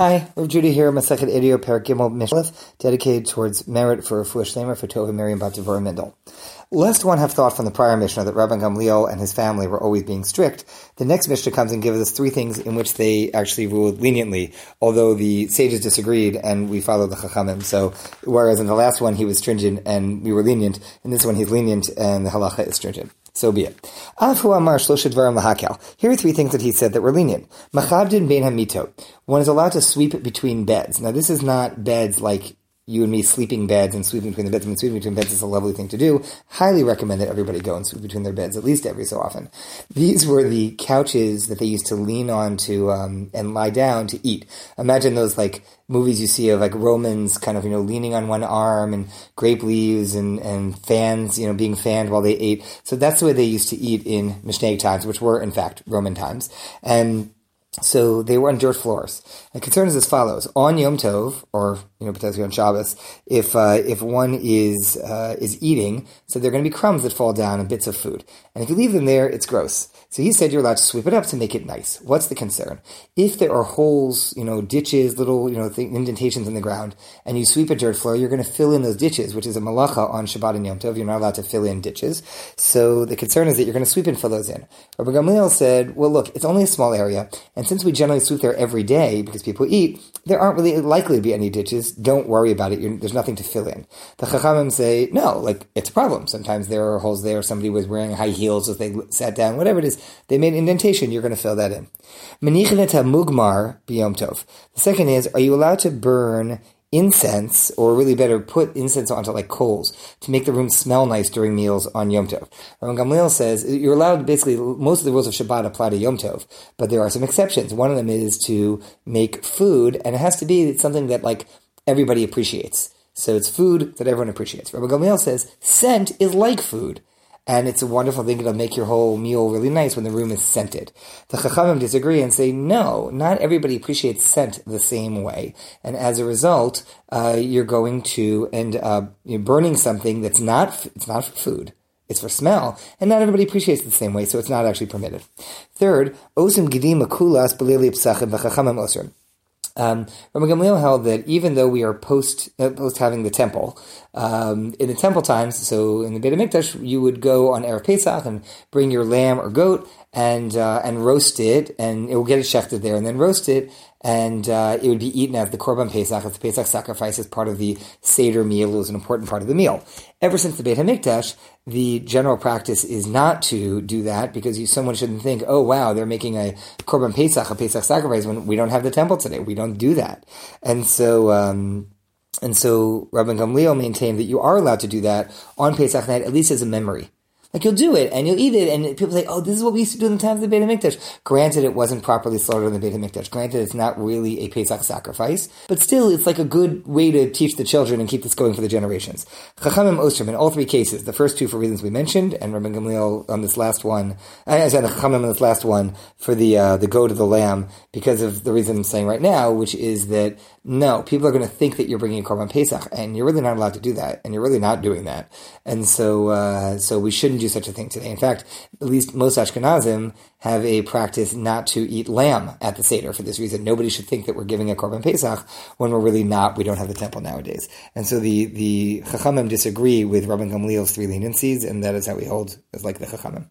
Hi, Rav Judy here, Masechet Idio Perek Gimel Mishlef, dedicated towards merit for Fush Lamer for Tova Miriam Batavor Mendel. Lest one have thought from the prior Mishnah that Rabban Gamliel and his family were always being strict, the next Mishnah comes and gives us three things in which they actually ruled leniently, although the sages disagreed and we followed the Chachamim. So, whereas in the last one he was stringent and we were lenient, in this one he's lenient and the halacha is stringent. So be it. Afu Amar Shloshet Varam Lahakal. Here are three things that he said that were lenient. Machabdin bein hamito. One is allowed to sweep between beds. Now this is not beds like you and me sleeping beds and sweeping between the beds. I mean, sweeping between beds is a lovely thing to do. Highly recommend that everybody go and sweep between their beds at least every so often. These were the couches that they used to lean on to um, and lie down to eat. Imagine those like movies you see of like Romans kind of you know leaning on one arm and grape leaves and and fans you know being fanned while they ate. So that's the way they used to eat in Mishnaic times, which were in fact Roman times and so they were on dirt floors. The concern is as follows: on Yom Tov, or you know potentially on Shabbos, if uh, if one is uh, is eating, so there are going to be crumbs that fall down and bits of food, and if you leave them there, it's gross. So he said you're allowed to sweep it up to make it nice. What's the concern? If there are holes, you know, ditches, little, you know, indentations in the ground, and you sweep a dirt floor, you're going to fill in those ditches, which is a malacha on Shabbat and Yom Tov. You're not allowed to fill in ditches. So the concern is that you're going to sweep and fill those in. Rabbi Gamliel said, well, look, it's only a small area, and since we generally sweep there every day because people eat, there aren't really likely to be any ditches. Don't worry about it. You're, there's nothing to fill in. The Chachamim say, no, like, it's a problem. Sometimes there are holes there. Somebody was wearing high heels as they sat down, whatever it is they made an indentation, you're going to fill that in. mugmar biyom tov. The second is, are you allowed to burn incense, or really better, put incense onto like coals to make the room smell nice during meals on Yom Tov. Rabban Gamliel says you're allowed basically most of the rules of Shabbat apply to Yom Tov, but there are some exceptions. One of them is to make food, and it has to be something that like everybody appreciates. So it's food that everyone appreciates. Rabbi Gamliel says scent is like food and it's a wonderful thing. It'll make your whole meal really nice when the room is scented. The Chachamim disagree and say, no, not everybody appreciates scent the same way, and as a result, uh, you're going to end up burning something that's not it's not for food. It's for smell, and not everybody appreciates it the same way, so it's not actually permitted. Third, osim gidim akulas belili psachim v'chachamim osrim. Um, Rabbi Gamliel held that even though we are post uh, post having the temple, um, in the temple times, so in the Beit Hamikdash, you would go on erev Pesach and bring your lamb or goat and uh, and roast it, and it will get it shechted there, and then roast it, and uh, it would be eaten as the Korban Pesach, as the Pesach sacrifice, as part of the Seder meal. It was an important part of the meal. Ever since the Beit Hamikdash, the general practice is not to do that because you, someone shouldn't think, oh wow, they're making a Korban Pesach, a Pesach sacrifice, when we don't have the temple today. We don't do that. And so, um, and so Rabban Gamliel maintained that you are allowed to do that on Pesach night, at least as a memory. Like you'll do it and you'll eat it, and people say, "Oh, this is what we used to do in the times of the Beit Hamikdash." Granted, it wasn't properly slaughtered in the Beit Hamikdash. Granted, it's not really a Pesach sacrifice, but still, it's like a good way to teach the children and keep this going for the generations. Chachamim osrim in all three cases, the first two for reasons we mentioned, and Rabban Gamliel on this last one, I said Chachamim on this last one for the uh, the goat of the lamb because of the reason I'm saying right now, which is that no, people are going to think that you're bringing a korban pesach, and you're really not allowed to do that, and you're really not doing that, and so uh, so we shouldn't do such a thing today. In fact, at least most Ashkenazim have a practice not to eat lamb at the seder for this reason. Nobody should think that we're giving a korban pesach when we're really not. We don't have the temple nowadays, and so the the chachamim disagree with Rabban Gamliel's three leniencies, and that is how we hold as like the chachamim.